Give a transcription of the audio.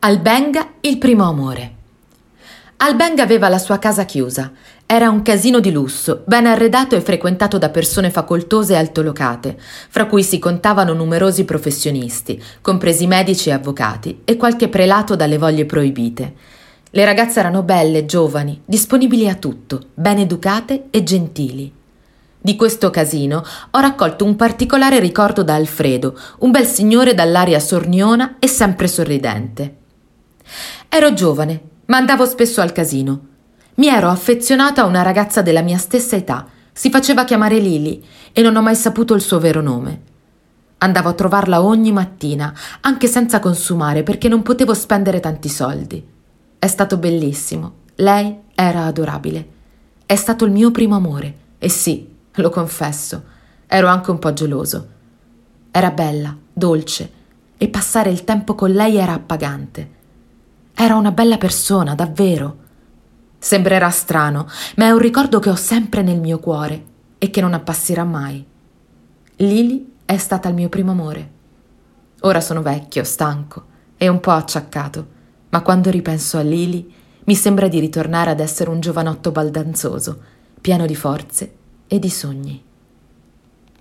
Albenga, il primo amore. Albenga aveva la sua casa chiusa. Era un casino di lusso, ben arredato e frequentato da persone facoltose e altolocate, fra cui si contavano numerosi professionisti, compresi medici e avvocati, e qualche prelato dalle voglie proibite. Le ragazze erano belle, giovani, disponibili a tutto, ben educate e gentili. Di questo casino ho raccolto un particolare ricordo da Alfredo, un bel signore dall'aria sorniona e sempre sorridente. Ero giovane, ma andavo spesso al casino. Mi ero affezionata a una ragazza della mia stessa età, si faceva chiamare Lily e non ho mai saputo il suo vero nome. Andavo a trovarla ogni mattina, anche senza consumare perché non potevo spendere tanti soldi. È stato bellissimo, lei era adorabile. È stato il mio primo amore e sì, lo confesso, ero anche un po' geloso. Era bella, dolce e passare il tempo con lei era appagante. Era una bella persona, davvero. Sembrerà strano, ma è un ricordo che ho sempre nel mio cuore e che non appasserà mai. Lily è stata il mio primo amore. Ora sono vecchio, stanco e un po' acciaccato, ma quando ripenso a Lily mi sembra di ritornare ad essere un giovanotto baldanzoso, pieno di forze e di sogni.